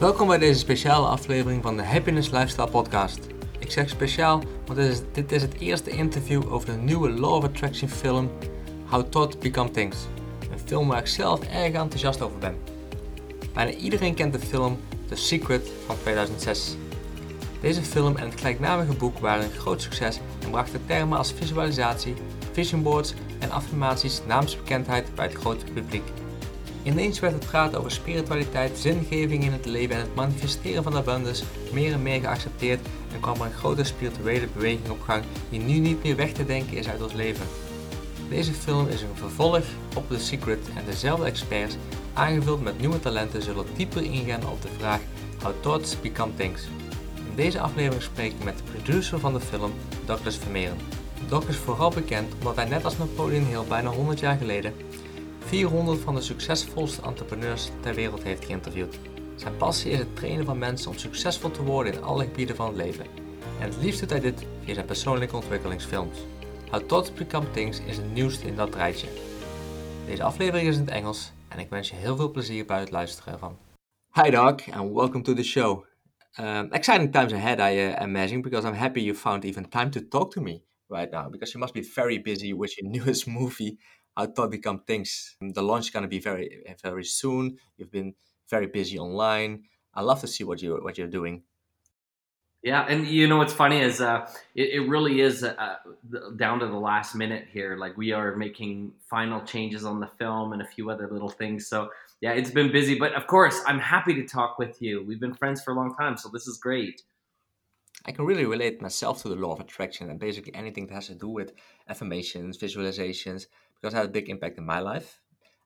Welkom bij deze speciale aflevering van de Happiness Lifestyle Podcast. Ik zeg speciaal, want dit is, dit is het eerste interview over de nieuwe Law of Attraction film How Thoughts Become Things. Een film waar ik zelf erg enthousiast over ben. Bijna iedereen kent de film The Secret van 2006. Deze film en het gelijknamige boek waren een groot succes en brachten termen als visualisatie, vision boards en affirmaties naamsbekendheid bij het grote publiek. Ineens werd het praten over spiritualiteit, zingeving in het leven en het manifesteren van abundance meer en meer geaccepteerd en kwam er een grote spirituele beweging op gang die nu niet meer weg te denken is uit ons leven. Deze film is een vervolg op The Secret en dezelfde experts, aangevuld met nieuwe talenten, zullen dieper ingaan op de vraag How Thoughts Become Things. In deze aflevering spreek ik met de producer van de film, Douglas Vermeeren. Doc is vooral bekend omdat hij net als Napoleon Hill bijna 100 jaar geleden 400 van de succesvolste entrepreneurs ter wereld heeft geïnterviewd. Zijn passie is het trainen van mensen om succesvol te worden in alle gebieden van het leven. En het liefst doet hij dit via zijn persoonlijke ontwikkelingsfilms. How Thoughts Become Things is het nieuwste in dat rijtje. Deze aflevering is in het Engels en ik wens je heel veel plezier bij het luisteren ervan. Hi Doc and welcome to the show. Um, exciting times ahead I uh, imagine because I'm happy you found even time to talk to me right now because you must be very busy with your newest movie how thought become things. The launch is going to be very very soon. You've been very busy online. I love to see what you what you're doing. Yeah, and you know what's funny is uh, it, it, really is uh, down to the last minute here. Like we are making final changes on the film and a few other little things. So yeah, it's been busy, but of course I'm happy to talk with you. We've been friends for a long time, so this is great. I can really relate myself to the law of attraction and basically anything that has to do with affirmations, visualizations, because it had a big impact in my life.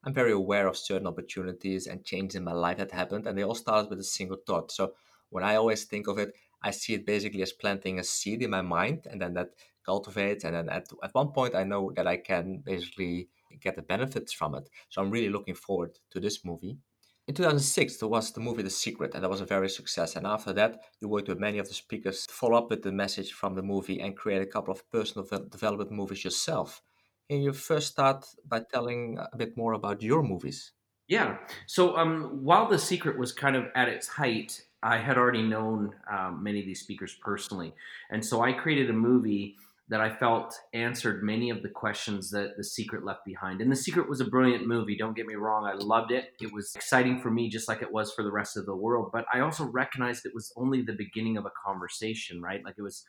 I'm very aware of certain opportunities and changes in my life that happened, and they all started with a single thought. So when I always think of it, I see it basically as planting a seed in my mind, and then that cultivates. And then at, at one point, I know that I can basically get the benefits from it. So I'm really looking forward to this movie. In 2006, there was the movie The Secret, and that was a very success. And after that, you worked with many of the speakers to follow up with the message from the movie and create a couple of personal development movies yourself. Can you first start by telling a bit more about your movies? Yeah. So um, while The Secret was kind of at its height, I had already known um, many of these speakers personally. And so I created a movie that I felt answered many of the questions that The Secret left behind. And The Secret was a brilliant movie, don't get me wrong. I loved it. It was exciting for me, just like it was for the rest of the world. But I also recognized it was only the beginning of a conversation, right? Like it was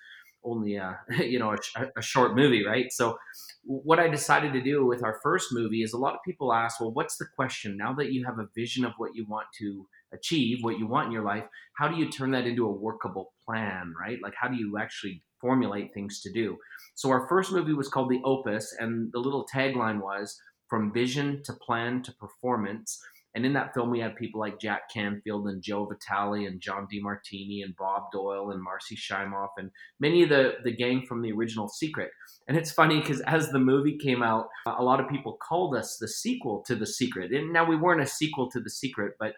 only uh, a you know a, a, short movie right? So what i decided to do with our first movie is a lot of people ask well what's the question? Now that you have a vision of what you want to achieve what you want in your life how do you turn that into a workable plan right? Like how do you actually formulate things to do? So our first movie was called the opus and the little tagline was from vision to plan to performance and in that film, we had people like Jack Canfield and Joe Vitale and John Demartini and Bob Doyle and Marcy Shimoff and many of the, the gang from the original Secret. And it's funny because as the movie came out, a lot of people called us the sequel to The Secret. And now we weren't a sequel to The Secret, but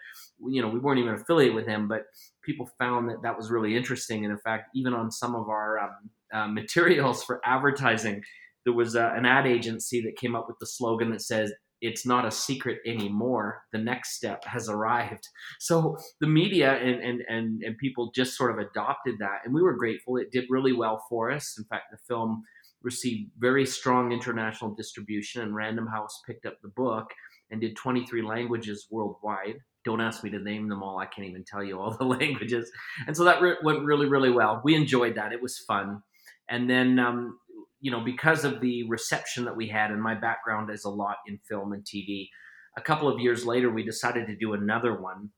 you know we weren't even affiliated with him. But people found that that was really interesting. And in fact, even on some of our um, uh, materials for advertising, there was uh, an ad agency that came up with the slogan that says it's not a secret anymore. The next step has arrived. So the media and, and, and, and people just sort of adopted that. And we were grateful. It did really well for us. In fact, the film received very strong international distribution, and Random House picked up the book and did 23 languages worldwide. Don't ask me to name them all. I can't even tell you all the languages. And so that re- went really, really well. We enjoyed that. It was fun. And then um, you know, because of the reception that we had, and my background is a lot in film and TV, a couple of years later, we decided to do another one.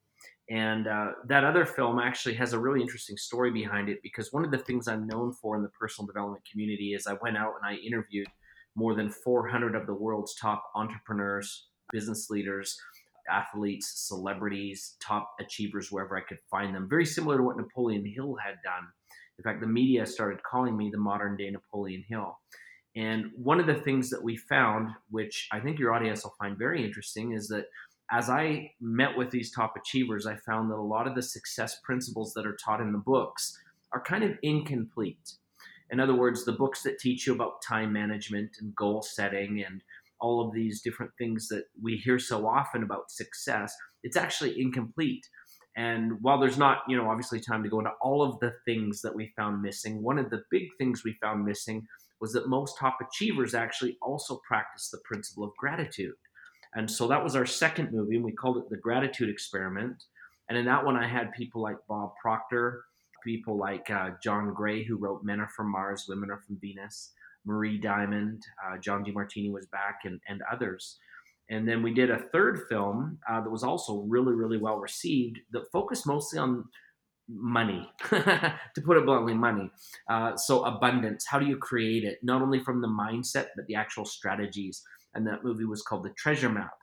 And uh, that other film actually has a really interesting story behind it because one of the things I'm known for in the personal development community is I went out and I interviewed more than 400 of the world's top entrepreneurs, business leaders, athletes, celebrities, top achievers, wherever I could find them. Very similar to what Napoleon Hill had done in fact, the media started calling me the modern day Napoleon Hill. And one of the things that we found, which I think your audience will find very interesting, is that as I met with these top achievers, I found that a lot of the success principles that are taught in the books are kind of incomplete. In other words, the books that teach you about time management and goal setting and all of these different things that we hear so often about success, it's actually incomplete And while there's not, you know, obviously time to go into all of the things that we found missing, one of the big things we found missing was that most top achievers actually also practice the principle of gratitude. And so that was our second movie, and we called it The Gratitude Experiment. And in that one, I had people like Bob Proctor, people like uh, John Gray, who wrote Men Are From Mars, Women Are From Venus, Marie Diamond, uh, John Demartini was back, and, and others. And then we did a third film uh, that was also really, really well received that focused mostly on money, to put it bluntly, money. Uh, so, abundance. How do you create it? Not only from the mindset, but the actual strategies. And that movie was called The Treasure Map.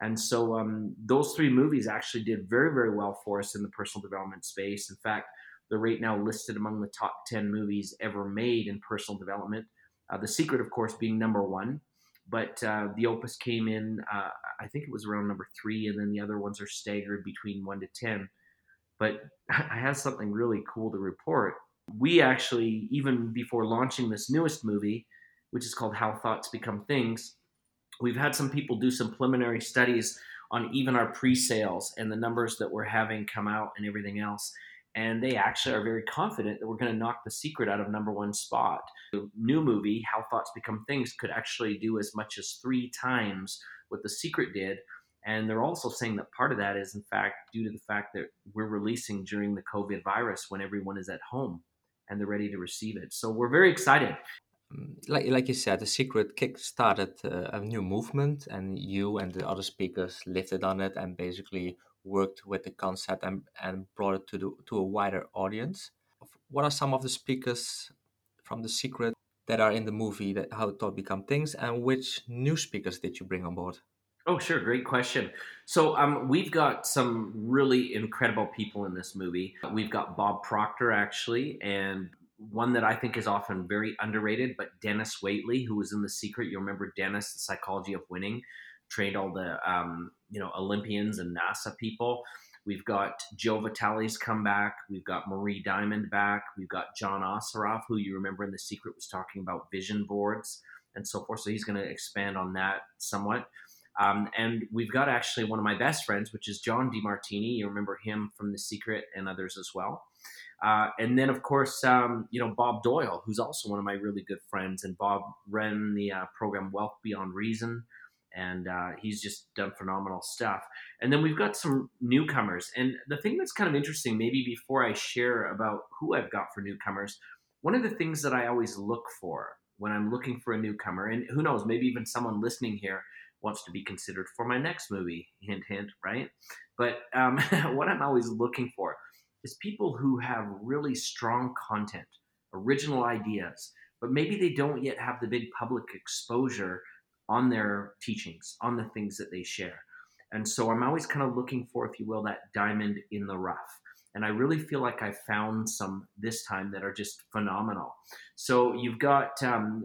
And so, um, those three movies actually did very, very well for us in the personal development space. In fact, they're right now listed among the top 10 movies ever made in personal development. Uh, the Secret, of course, being number one. But uh, the Opus came in, uh, I think it was around number three, and then the other ones are staggered between one to 10. But I have something really cool to report. We actually, even before launching this newest movie, which is called How Thoughts Become Things, we've had some people do some preliminary studies on even our pre sales and the numbers that we're having come out and everything else and they actually are very confident that we're going to knock the secret out of number one spot. The new movie, How Thoughts Become Things, could actually do as much as three times what the secret did. And they're also saying that part of that is, in fact, due to the fact that we're releasing during the COVID virus when everyone is at home and they're ready to receive it. So we're very excited. Mm, like, like you said, the secret kick started uh, a new movement, and you and the other speakers lifted on it and basically worked with the concept and, and brought it to the, to a wider audience. What are some of the speakers from The Secret that are in the movie that how thought become things, and which new speakers did you bring on board? Oh, sure, great question. So um, we've got some really incredible people in this movie. We've got Bob Proctor actually, and one that I think is often very underrated, but Dennis Waitley, who was in The Secret. You remember Dennis, The Psychology of Winning trained all the um, you know Olympians and NASA people. We've got Joe Vitale's come back. We've got Marie Diamond back. We've got John Assaraf, who you remember in The Secret was talking about vision boards and so forth. So he's going to expand on that somewhat. Um, and we've got actually one of my best friends, which is John Demartini. You remember him from The Secret and others as well. Uh, and then, of course, um, you know Bob Doyle, who's also one of my really good friends, and Bob ran the uh, program Wealth Beyond Reason and uh, he's just done phenomenal stuff. And then we've got some newcomers. And the thing that's kind of interesting, maybe before I share about who I've got for newcomers, one of the things that I always look for when I'm looking for a newcomer, and who knows, maybe even someone listening here wants to be considered for my next movie, hint, hint, right? But um, what I'm always looking for is people who have really strong content, original ideas, but maybe they don't yet have the big public exposure on their teachings, on the things that they share. And so I'm always kind of looking for, if you will, that diamond in the rough. And I really feel like I found some this time that are just phenomenal. So you've got, um,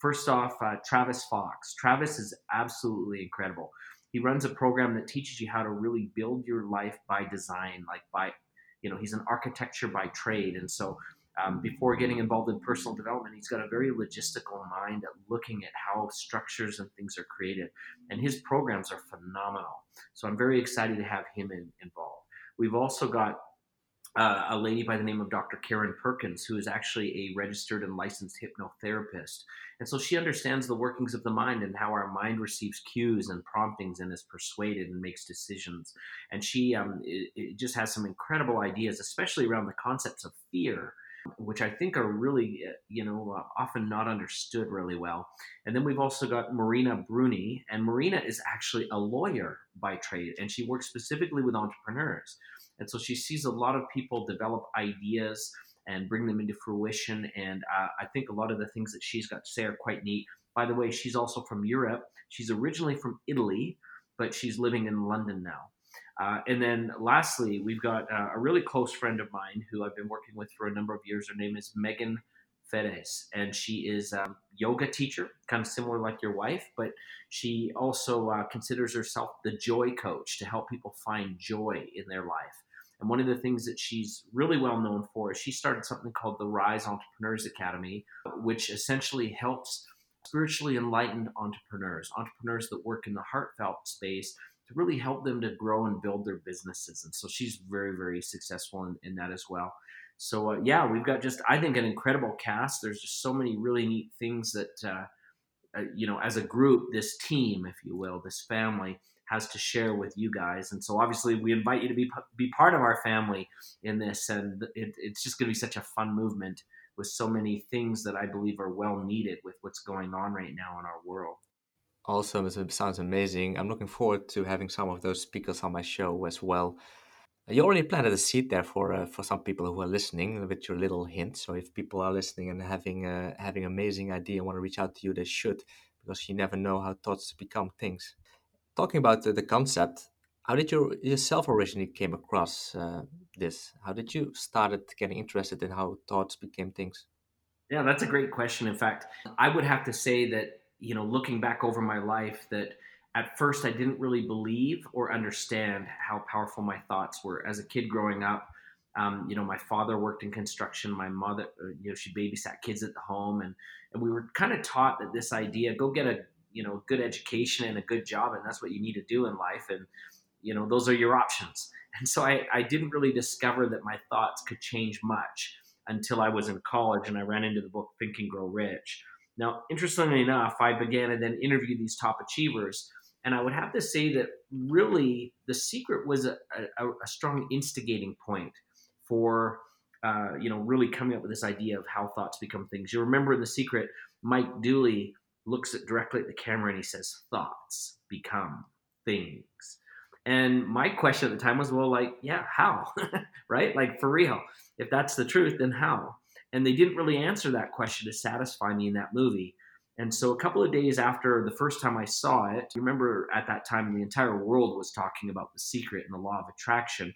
first off, uh, Travis Fox. Travis is absolutely incredible. He runs a program that teaches you how to really build your life by design, like by, you know, he's an architecture by trade. And so um, before getting involved in personal development, he's got a very logistical mind at looking at how structures and things are created. And his programs are phenomenal. So I'm very excited to have him in, involved. We've also got uh, a lady by the name of Dr. Karen Perkins, who is actually a registered and licensed hypnotherapist. And so she understands the workings of the mind and how our mind receives cues and promptings and is persuaded and makes decisions. And she um, it, it just has some incredible ideas, especially around the concepts of fear which I think are really, uh, you know, uh, often not understood really well. And then we've also got Marina Bruni, and Marina is actually a lawyer by trade, and she works specifically with entrepreneurs. And so she sees a lot of people develop ideas and bring them into fruition. And uh, I think a lot of the things that she's got to say are quite neat. By the way, she's also from Europe. She's originally from Italy, but she's living in London now. Uh, and then lastly, we've got uh, a really close friend of mine who I've been working with for a number of years. Her name is Megan Fedes, and she is a yoga teacher, kind of similar like your wife, but she also uh, considers herself the joy coach to help people find joy in their life. And one of the things that she's really well known for is she started something called the Rise Entrepreneurs Academy, which essentially helps spiritually enlightened entrepreneurs, entrepreneurs that work in the heartfelt space really help them to grow and build their businesses. And so she's very, very successful in, in that as well. So uh, yeah, we've got just I think an incredible cast. There's just so many really neat things that uh, uh, you know as a group, this team, if you will, this family has to share with you guys. And so obviously we invite you to be be part of our family in this, and it, it's just going to be such a fun movement with so many things that I believe are well needed with what's going on right now in our world. Awesome. It sounds amazing. I'm looking forward to having some of those speakers on my show as well. You already planted a seed there for uh, for some people who are listening with your little hint. So if people are listening and having a, having amazing idea and want to reach out to you, they should because you never know how thoughts become things. Talking about the, the concept, how did you yourself originally came across uh, this? How did you started getting interested in how thoughts became things? Yeah, that's a great question. In fact, I would have to say that you know, looking back over my life, that at first I didn't really believe or understand how powerful my thoughts were. As a kid growing up, um, you know, my father worked in construction. My mother, uh, you know, she babysat kids at the home, and and we were kind of taught that this idea: go get a you know good education and a good job, and that's what you need to do in life, and you know those are your options. And so I, I didn't really discover that my thoughts could change much until I was in college, and I ran into the book Think and Grow Rich now, interestingly enough, I began to then interview these top achievers. And I would have to say that really the secret was a, a, a strong instigating point for, uh, you know, really coming up with this idea of how thoughts become things. You remember in The Secret, Mike Dooley looks at directly at the camera and he says, thoughts become things. And my question at the time was, well, like, yeah, how? right? Like, for real. If that's the truth, then how? And they didn't really answer that question to satisfy me in that movie. And so a couple of days after the first time I saw it, remember at that time the entire world was talking about the secret and the law of attraction.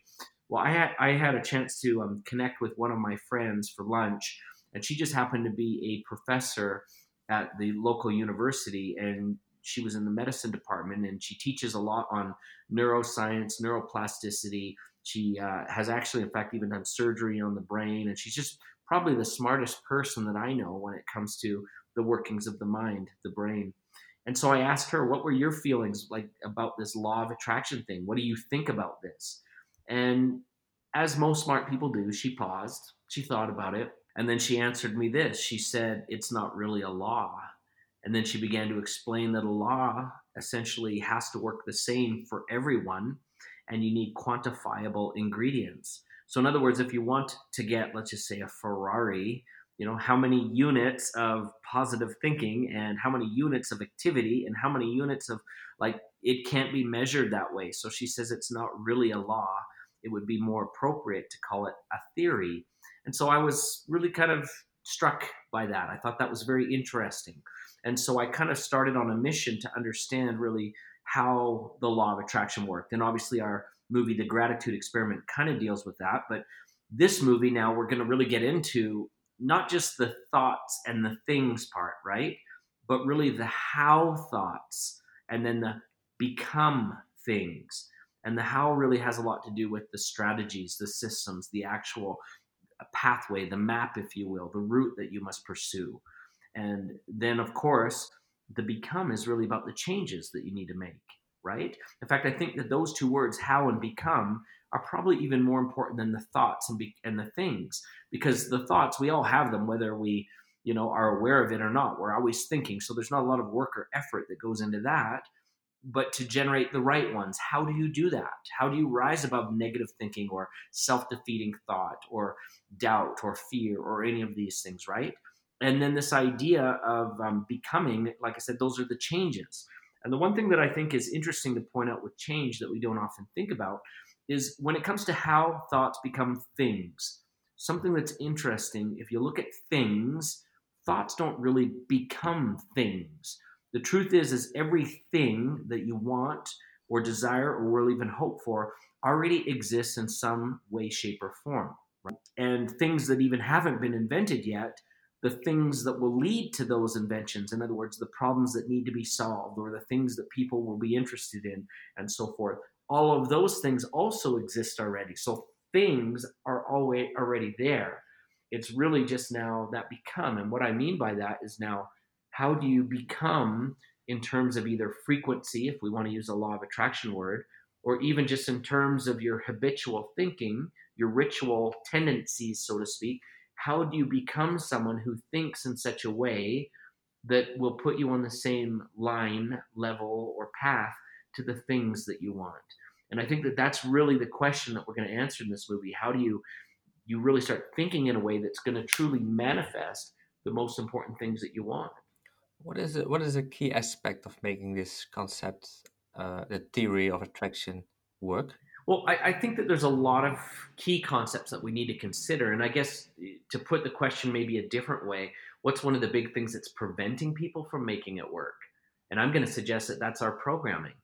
Well, I had I had a chance to um, connect with one of my friends for lunch, and she just happened to be a professor at the local university, and she was in the medicine department, and she teaches a lot on neuroscience, neuroplasticity. She uh, has actually, in fact, even done surgery on the brain, and she's just probably the smartest person that I know when it comes to the workings of the mind, the brain. And so I asked her, what were your feelings like about this law of attraction thing? What do you think about this? And as most smart people do, she paused, she thought about it, and then she answered me this. She said, It's not really a law. And then she began to explain that a law essentially has to work the same for everyone, and you need quantifiable ingredients. So in other words, if you want to get, let's just say, a Ferrari, you know, how many units of positive thinking and how many units of activity and how many units of like it can't be measured that way. So she says it's not really a law. It would be more appropriate to call it a theory. And so I was really kind of struck by that. I thought that was very interesting. And so I kind of started on a mission to understand really how the law of attraction worked. And obviously our movie, The Gratitude Experiment, kind of deals with that. But this movie now, we're going to really get into not just the thoughts and the things part, right? But really the how thoughts and then the become things. And the how really has a lot to do with the strategies, the systems, the actual uh, pathway, the map, if you will, the route that you must pursue. And then, of course, the become is really about the changes that you need to make right? In fact, I think that those two words, how and become, are probably even more important than the thoughts and, be- and the things, because the thoughts we all have them, whether we you know are aware of it or not. We're always thinking, so there's not a lot of work or effort that goes into that. But to generate the right ones, how do you do that? How do you rise above negative thinking or self defeating thought or doubt or fear or any of these things, right? And then this idea of um, becoming, like I said, those are the changes. And the one thing that I think is interesting to point out with change that we don't often think about is when it comes to how thoughts become things. Something that's interesting, if you look at things, thoughts don't really become things. The truth is, is everything that you want or desire or will even hope for already exists in some way, shape, or form. Right? And things that even haven't been invented yet the things that will lead to those inventions, in other words, the problems that need to be solved or the things that people will be interested in, and so forth. All of those things also exist already. So things are always already there. It's really just now that become. And what I mean by that is now, how do you become in terms of either frequency, if we want to use a law of attraction word, or even just in terms of your habitual thinking, your ritual tendencies, so to speak. How do you become someone who thinks in such a way that will put you on the same line, level, or path to the things that you want? And I think that that's really the question that we're going to answer in this movie. How do you you really start thinking in a way that's going to truly manifest the most important things that you want? What is it? What is a key aspect of making this concept, uh, the theory of attraction, work? Well, I, I, think that there's a lot of key concepts that we need to consider. And I guess eh, to put the question maybe a different way, what's one of the big things that's preventing people from making it work? And I'm going to suggest that that's our programming.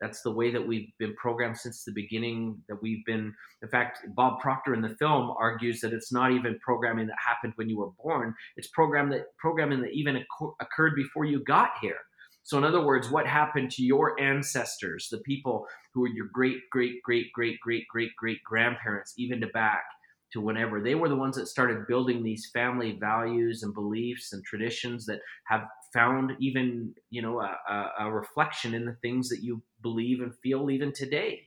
That's the way that we've been programmed since the beginning. That we've been, in fact, Bob Proctor in the film argues that it's not even programming that happened when you were born. It's program that programming that even occurred before you got here. So, in other words, what happened to your ancestors, the people who were your great, great, great, great, great, great, great grandparents, even to back to whenever they were the ones that started building these family values and beliefs and traditions that have found even you know a, a, reflection in the things that you believe and feel even today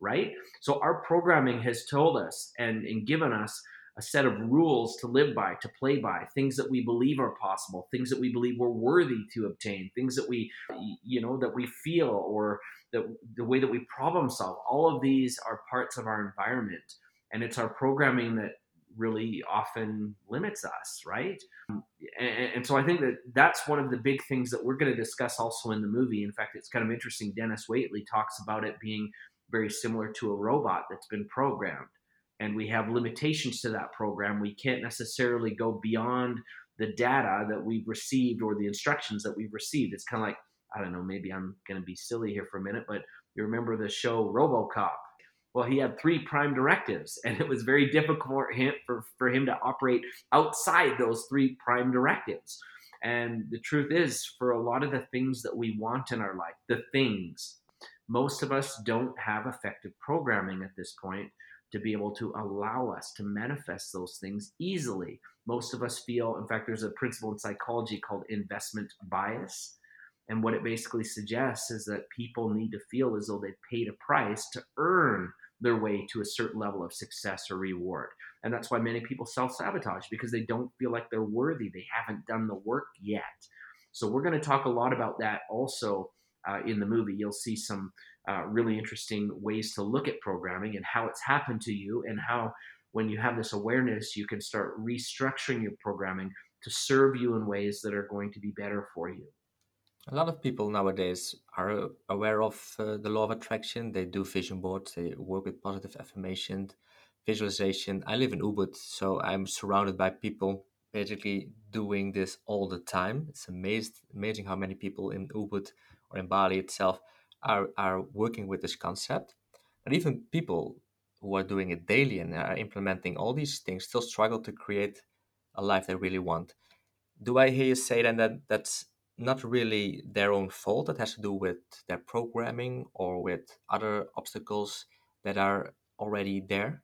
right? So our programming has told us and, and given us a set of rules to live by to play by things that we believe are possible things that we believe we're worthy to obtain things that we you know that we feel or that the way that we problem solve all of these are parts of our environment and it's our programming that really often limits us, right? And, and, so I think that that's one of the big things that we're going to discuss also in the movie. In fact, it's kind of interesting. Dennis Waitley talks about it being very similar to a robot that's been programmed. And we have limitations to that program. We can't necessarily go beyond the data that we've received or the instructions that we've received. It's kind of like, I don't know, maybe I'm going to be silly here for a minute, but you remember the show Robocop well, he had three prime directives, and it was very difficult for him, for, for him to operate outside those three prime directives. And the truth is, for a lot of the things that we want in our life, the things, most of us don't have effective programming at this point to be able to allow us to manifest those things easily. Most of us feel, in fact, there's a principle in psychology called investment bias. And what it basically suggests is that people need to feel as though they've paid a price to earn their way to a certain level of success or reward. And that's why many people self sabotage because they don't feel like they're worthy. They haven't done the work yet. So, we're going to talk a lot about that also uh, in the movie. You'll see some uh, really interesting ways to look at programming and how it's happened to you, and how when you have this awareness, you can start restructuring your programming to serve you in ways that are going to be better for you. A lot of people nowadays are aware of uh, the law of attraction. They do vision boards, they work with positive affirmation, visualization. I live in Ubud, so I'm surrounded by people basically doing this all the time. It's amazed, amazing how many people in Ubud or in Bali itself are, are working with this concept. But even people who are doing it daily and are implementing all these things still struggle to create a life they really want. Do I hear you say then that that's not really their own fault. It has to do with their programming or with other obstacles that are already there.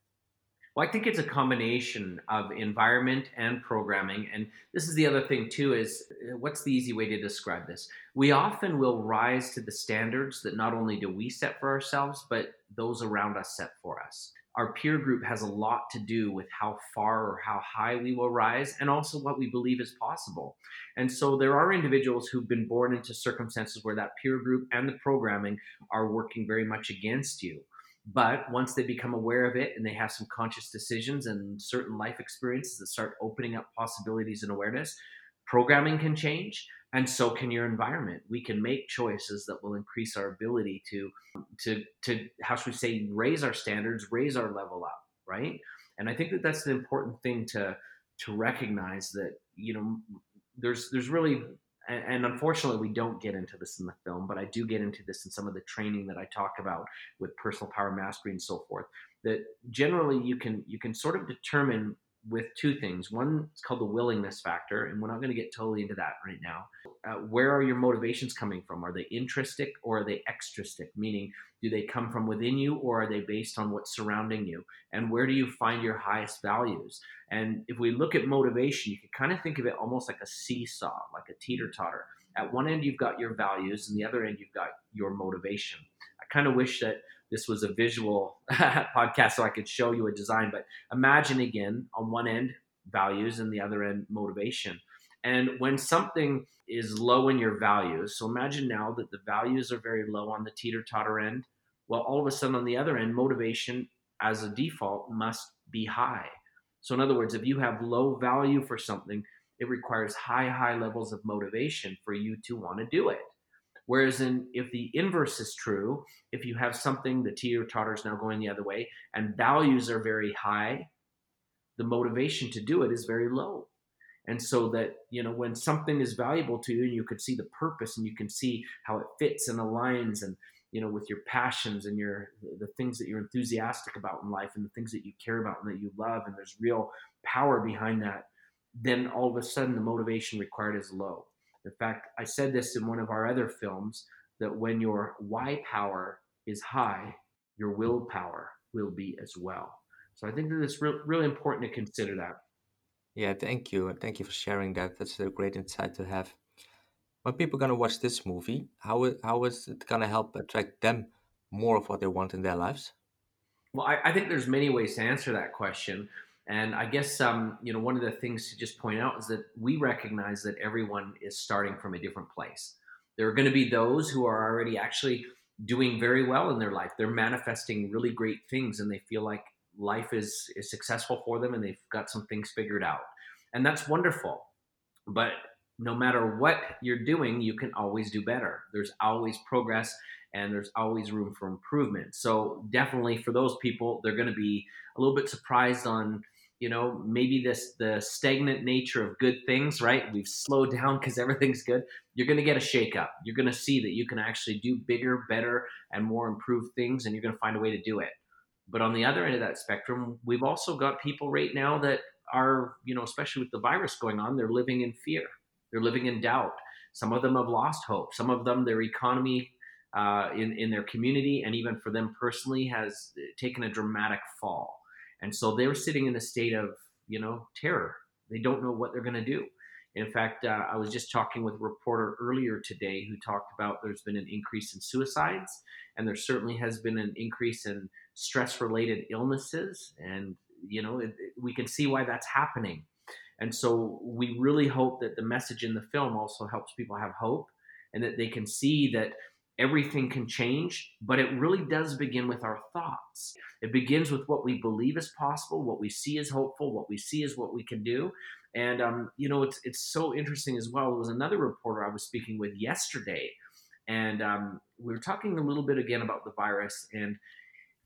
Well, I think it's a combination of environment and programming. And this is the other thing, too, is uh, what's the easy way to describe this? We often will rise to the standards that not only do we set for ourselves, but those around us set for us our peer group has a lot to do with how far or how high we will rise and also what we believe is possible. And so there are individuals who've been born into circumstances where that peer group and the programming are working very much against you. But once they become aware of it and they have some conscious decisions and certain life experiences that start opening up possibilities and awareness, programming can change and so can your environment. We can make choices that will increase our ability to to to how should we say raise our standards raise our level up right? And i think that that's an important thing to to recognize that you know there's there's really and unfortunately we don't get into this in the film but i do get into this in some of the training that i talk about with personal power mastery and so forth that generally you can you can sort of determine with two things. One is called the willingness factor, and we're not going to get totally into that right now. Uh, where are your motivations coming from? Are they intrinsic or are they extrinsic? Meaning, do they come from within you or are they based on what's surrounding you? And where do you find your highest values? And if we look at motivation, you can kind of think of it almost like a seesaw, like a teeter totter. at one end you've got your values and the other end you've got your motivation i kind of wish that this was a visual podcast so i could show you a design but imagine again on one end values and the other end motivation and when something is low in your values so imagine now that the values are very low on the teeter totter end well all of a sudden on the other end motivation as a default must be high so in other words if you have low value for something it requires high, high levels of motivation for you to want to do it. Whereas in if the inverse is true, if you have something the teeter totter is now going the other way and values are very high, the motivation to do it is very low. And so that, you know, when something is valuable to you and you can see the purpose and you can see how it fits and aligns and, you know, with your passions and your the things that you're enthusiastic about in life and the things that you care about and that you love and there's real power behind that then all of a sudden the motivation required is low. In fact, I said this in one of our other films that when your why power is high, your willpower will be as well. So I think that it's re- really important to consider that. Yeah, thank you. Thank you for sharing that. That's a great insight to have. When people to watch this movie, how, how is it to help attract them more of what they want in their lives? Well, I, I think there's many ways to answer that question. And I guess um, you know one of the things to just point out is that we recognize that everyone is starting from a different place. There are going to be those who are already actually doing very well in their life. They're manifesting really great things, and they feel like life is is successful for them, and they've got some things figured out, and that's wonderful. But no matter what you're doing, you can always do better. There's always progress and there's always room for improvement. So, definitely for those people, they're going to be a little bit surprised on you know maybe this the stagnant nature of good things right? We've slowed down because everything's good. You're going to get a shake up you're going to see that you can actually do bigger better and more improved things and you're going to find a way to do it. But on the other end of that spectrum we've also got people right now that are you know especially with the virus going on they're living in fear they're living in doubt some of them have lost hope some of them their economy uh, in, in their community and even for them personally has taken a dramatic fall and so they're sitting in a state of, you know, terror. They don't know what they're going to do. In fact, uh, I was just talking with a reporter earlier today who talked about there's been an increase in suicides, and there certainly has been an increase in stress related illnesses. And, you know, it, it, we can see why that's happening. And so we really hope that the message in the film also helps people have hope and that they can see that everything can change, but it really does begin with our thoughts. It begins with what we believe is possible, what we see is hopeful, what we see is what we can do. And um, you know, it's it's so interesting as well. There was another reporter I was speaking with yesterday, and um, we were talking a little bit again about the virus and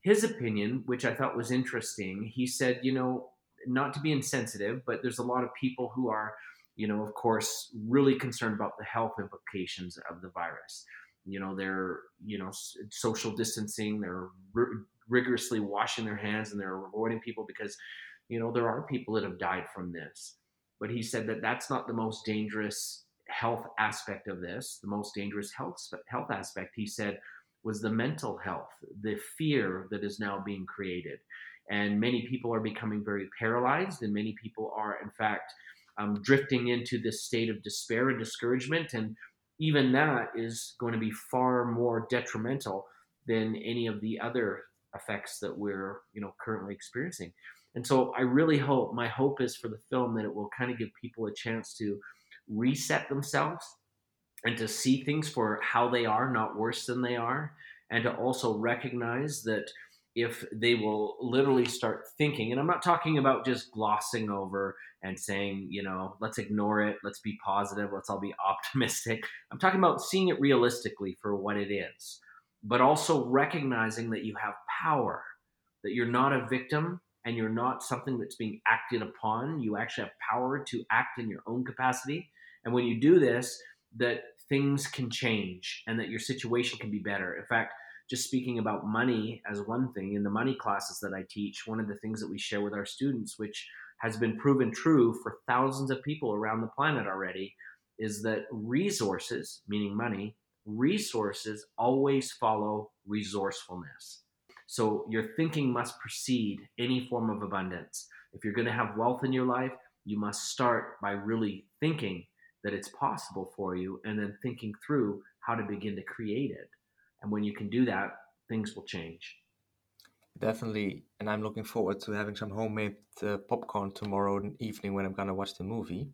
his opinion, which I thought was interesting. He said, you know, not to be insensitive, but there's a lot of people who are, you know, of course, really concerned about the health implications of the virus. You know they're you know social distancing they're r- rigorously washing their hands and they're avoiding people because you know there are people that have died from this. But he said that that's not the most dangerous health aspect of this. The most dangerous health health aspect he said was the mental health the fear that is now being created and many people are becoming very paralyzed and many people are in fact um, drifting into this state of despair and discouragement and even that is going to be far more detrimental than any of the other effects that we're you know currently experiencing. And so i really hope my hope is for the film that it will kind of give people a chance to reset themselves and to see things for how they are not worse than they are and to also recognize that if they will literally start thinking, and I'm not talking about just glossing over and saying, you know, let's ignore it, let's be positive, let's all be optimistic. I'm talking about seeing it realistically for what it is, but also recognizing that you have power, that you're not a victim and you're not something that's being acted upon. You actually have power to act in your own capacity. And when you do this, that things can change and that your situation can be better. In fact, just speaking about money as one thing in the money classes that I teach, one of the things that we share with our students, which has been proven true for thousands of people around the planet already, is that resources, meaning money, resources always follow resourcefulness. So your thinking must precede any form of abundance. If you're going to have wealth in your life, you must start by really thinking that it's possible for you and then thinking through how to begin to create it. And when you can do that, things will change. Definitely, and I'm looking forward to having some homemade uh, popcorn tomorrow evening when I'm gonna watch the movie.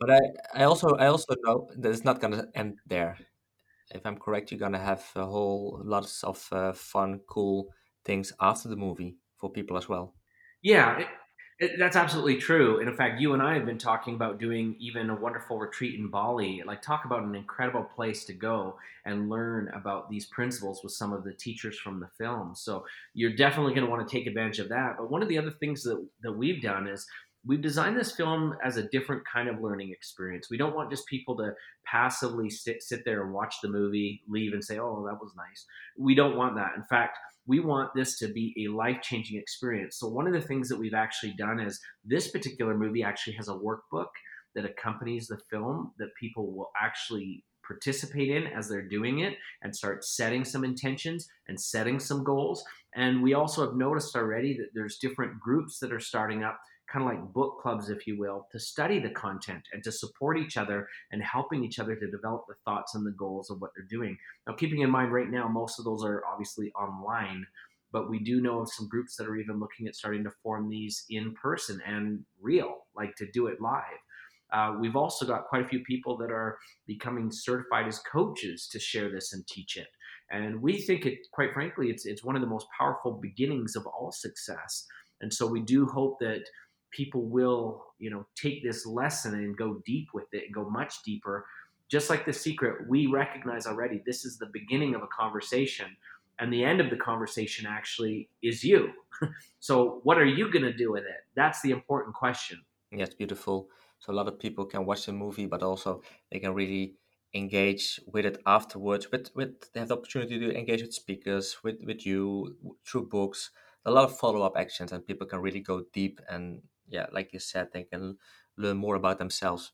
But I, I also, I also know that it's not gonna end there. If I'm correct, you're gonna have a whole lots of uh, fun, cool things after the movie for people as well. Yeah, it, that's absolutely true. And in fact, you and I have been talking about doing even a wonderful retreat in Bali. Like, talk about an incredible place to go and learn about these principles with some of the teachers from the film. So, you're definitely going to want to take advantage of that. But one of the other things that, that we've done is we've designed this film as a different kind of learning experience. We don't want just people to passively sit, sit there and watch the movie, leave, and say, oh, that was nice. We don't want that. In fact, we want this to be a life changing experience. So, one of the things that we've actually done is this particular movie actually has a workbook that accompanies the film that people will actually participate in as they're doing it and start setting some intentions and setting some goals. And we also have noticed already that there's different groups that are starting up kind of like book clubs, if you will, to study the content and to support each other and helping each other to develop the thoughts and the goals of what they're doing. Now, keeping in mind right now, most of those are obviously online, but we do know of some groups that are even looking at starting to form these in person and real, like to do it live. Uh, we've also got quite a few people that are becoming certified as coaches to share this and teach it. And we think it, quite frankly, it's it's one of the most powerful beginnings of all success. And so we do hope that people will you know take this lesson and go deep with it and go much deeper. Just like the secret we recognize already this is the beginning of a conversation and the end of the conversation actually is you. So what are you going to do with it? That's the important question. Yes beautiful. So a lot of people can watch the movie but also they can really engage with it afterwards with with they have the opportunity to engage with speakers with with you through books. A lot of follow-up actions and people can really go deep and yeah, like you said, they can learn more about themselves.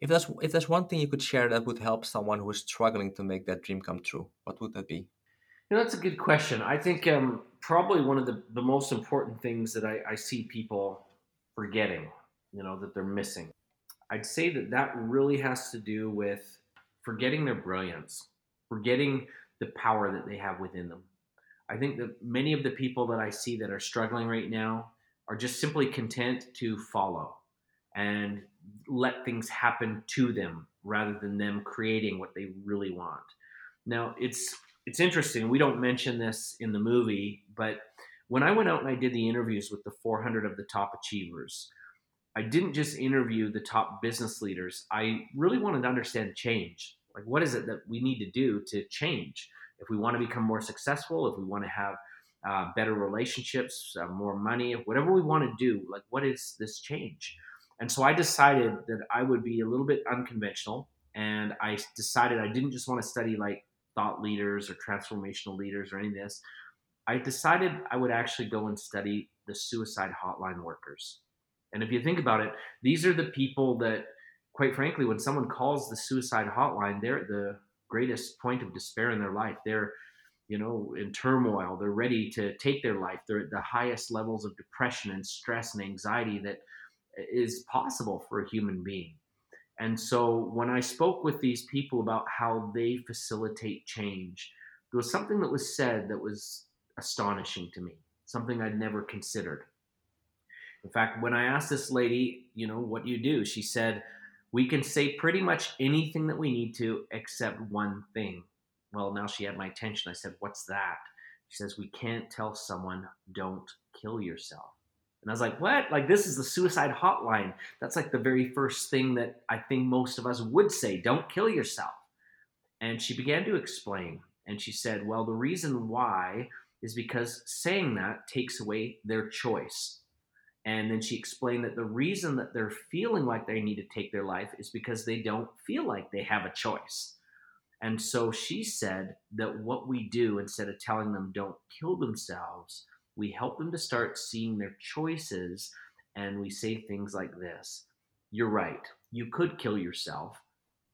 If there's if there's one thing you could share that would help someone who is struggling to make that dream come true, what would that be? You know, that's a good question. I think um, probably one of the, the most important things that I, I see people forgetting, you know, that they're missing. I'd say that that really has to do with forgetting their brilliance, forgetting the power that they have within them. I think that many of the people that I see that are struggling right now, are just simply content to follow and let things happen to them rather than them creating what they really want. Now, it's it's interesting. We don't mention this in the movie, but when I went out and I did the interviews with the 400 of the top achievers, I didn't just interview the top business leaders. I really wanted to understand change. Like, what is it that we need to do to change? If we want to become more successful, if we want to have uh, better relationships, uh, more money, whatever we want to do. Like, what is this change? And so I decided that I would be a little bit unconventional. And I decided I didn't just want to study like thought leaders or transformational leaders or any of this. I decided I would actually go and study the suicide hotline workers. And if you think about it, these are the people that, quite frankly, when someone calls the suicide hotline, they're at the greatest point of despair in their life. They're you know, in turmoil. They're ready to take their life. They're at the highest levels of depression and stress and anxiety that eh, is possible for a human being. And so when I spoke with these people about how they facilitate change, there was something that was said that was astonishing to me, something I'd never considered. In fact, when I asked this lady, you know, what do you do? She said, we can say pretty much anything that we need to except one thing. Well, now she had my attention. I said, What's that? She says, We can't tell someone, don't kill yourself. And I was like, What? Like, this is the suicide hotline. That's like the very first thing that I think most of us would say, Don't kill yourself. And she began to explain. And she said, Well, the reason why is because saying that takes away their choice. And then she explained that the reason that they're feeling like they need to take their life is because they don't feel like they have a choice. And so she said that what we do, instead of telling them don't kill themselves, we help them to start seeing their choices. And we say things like this You're right, you could kill yourself,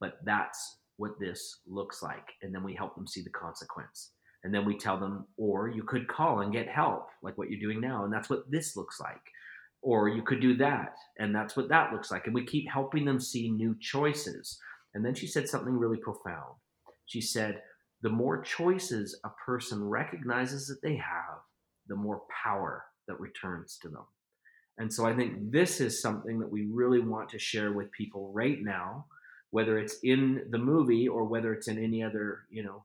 but that's what this looks like. And then we help them see the consequence. And then we tell them, or you could call and get help, like what you're doing now. And that's what this looks like. or you could do that and that's what that looks like and we keep helping them see new choices and then she said something really profound she said the more choices a person recognizes that they have the more power that returns to them and so i think this is something that we really want to share with people right now whether it's in the movie or whether it's in any other you know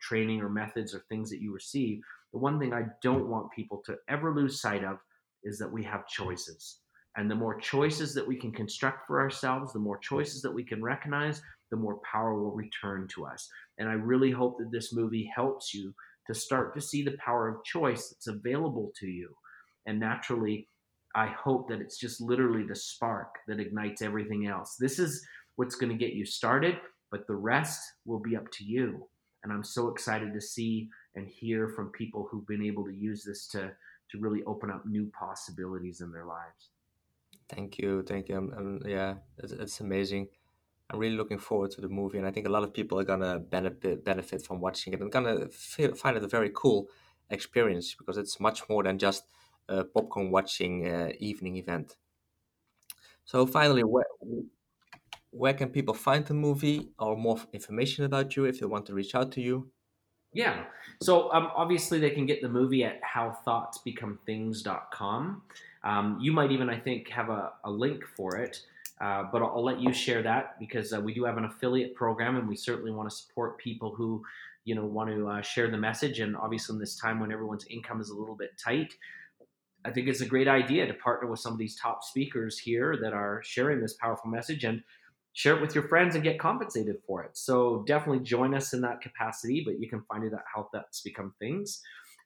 training or methods or things that you receive the one thing i don't want people to ever lose sight of is that we have choices. And the more choices that we can construct for ourselves, the more choices that we can recognize, the more power will return to us. And I really hope that this movie helps you to start to see the power of choice that's available to you. And naturally, I hope that it's just literally the spark that ignites everything else. This is what's going to get you started, but the rest will be up to you. And I'm so excited to see and hear from people who've been able to use this to to really open up new possibilities in their lives. Thank you, thank you. Um, yeah, it's, it's amazing. I'm really looking forward to the movie, and I think a lot of people are gonna benefit benefit from watching it and gonna feel, find it a very cool experience because it's much more than just a popcorn watching uh, evening event. So finally, where where can people find the movie or more information about you if they want to reach out to you? Yeah. So um, obviously they can get the movie at howthoughtsbecomethings.com. Um, you might even, I think, have a, a link for it. Uh, but I'll, I'll, let you share that because uh, we do have an affiliate program, and we certainly want to support people who, you know, want to uh, share the message. And obviously, in this time when everyone's income is a little bit tight, I think it's a great idea to partner with some of these top speakers here that are sharing this powerful message. And share it with your friends and get compensated for it. So definitely join us in that capacity, but you can find it at How Thoughts Become Things.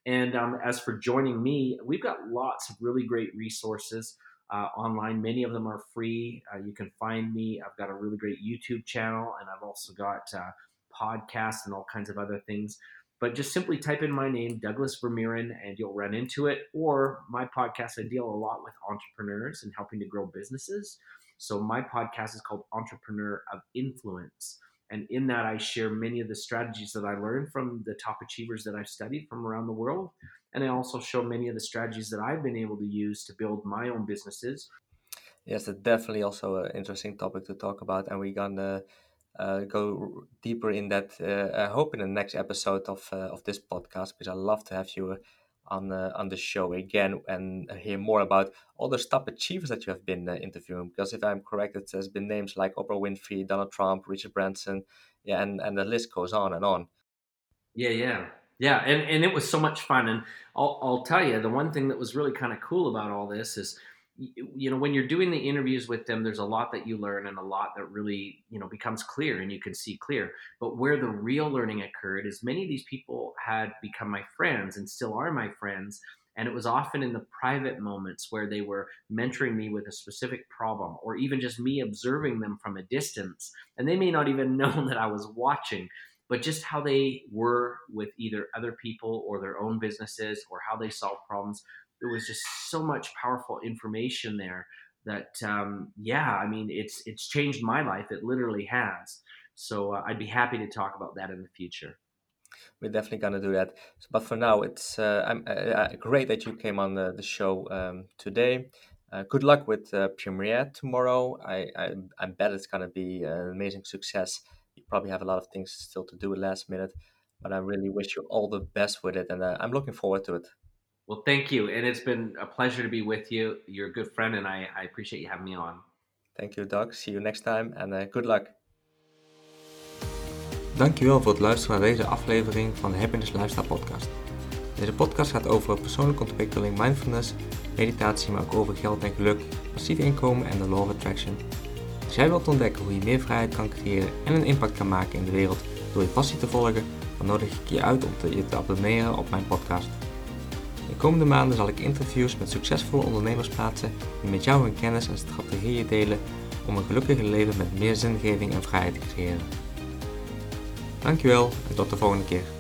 And um, as for joining me, we've got lots of really great resources uh, online. Many of them are free. Uh, you can find me. I've got a really great YouTube channel, and I've also got uh, podcasts and all kinds of other things. But just simply type in my name, Douglas Vermeeren, and you'll run into it. Or my podcast, I deal a lot with entrepreneurs and helping to grow businesses. So my podcast is called Entrepreneur of Influence. And in that, I share many of the strategies that I learned from the top achievers that I've studied from around the world. And I also show many of the strategies that I've been able to use to build my own businesses. Yes, that's definitely also an interesting topic to talk about. And we're going to uh, go deeper in that, uh, I hope, in the next episode of, uh, of this podcast, because I love to have you on the on the show again and hear more about all the top achievers that you have been uh, interviewing. Because if I'm correct, it has been names like Oprah Winfrey, Donald Trump, Richard Branson, yeah, and and the list goes on and on. Yeah, yeah, yeah, and and it was so much fun. And I'll I'll tell you, the one thing that was really kind of cool about all this is you know when you're doing the interviews with them there's a lot that you learn and a lot that really you know becomes clear and you can see clear but where the real learning occurred is many of these people had become my friends and still are my friends and it was often in the private moments where they were mentoring me with a specific problem or even just me observing them from a distance and they may not even know that i was watching but just how they were with either other people or their own businesses or how they solve problems. There was just so much powerful information there that um, yeah i mean it's it's changed my life. It literally has. So uh, i'd be happy to talk about that in the future. We're definitely to do that. But for now it's uh, uh, uh, great that you came on the, the show um, today. Uh, good luck with uh, tomorrow. I, I, I bet it's going to be an amazing success you probably have a lot of things still to do at last minute but i really wish you all the best with it and i'm looking forward to it well, thank you. And it's been a pleasure to be with you. You're a good friend, and I, I appreciate you having me on. Thank you, Doug. See you next time, and uh, good luck. Dankjewel voor het luisteren naar deze aflevering van de Happiness Lifestyle Podcast. Deze podcast gaat over persoonlijke ontwikkeling, mindfulness, meditatie, maar ook over geld en geluk, passief inkomen en de law of attraction. Als jij wilt ontdekken hoe je meer vrijheid kan creëren en een impact kan maken in de wereld door je passie te volgen, dan nodig ik je uit om te, je te abonneren op mijn podcast. De komende maanden zal ik interviews met succesvolle ondernemers plaatsen die met jou hun kennis en strategieën delen om een gelukkiger leven met meer zingeving en vrijheid te creëren. Dankjewel en tot de volgende keer.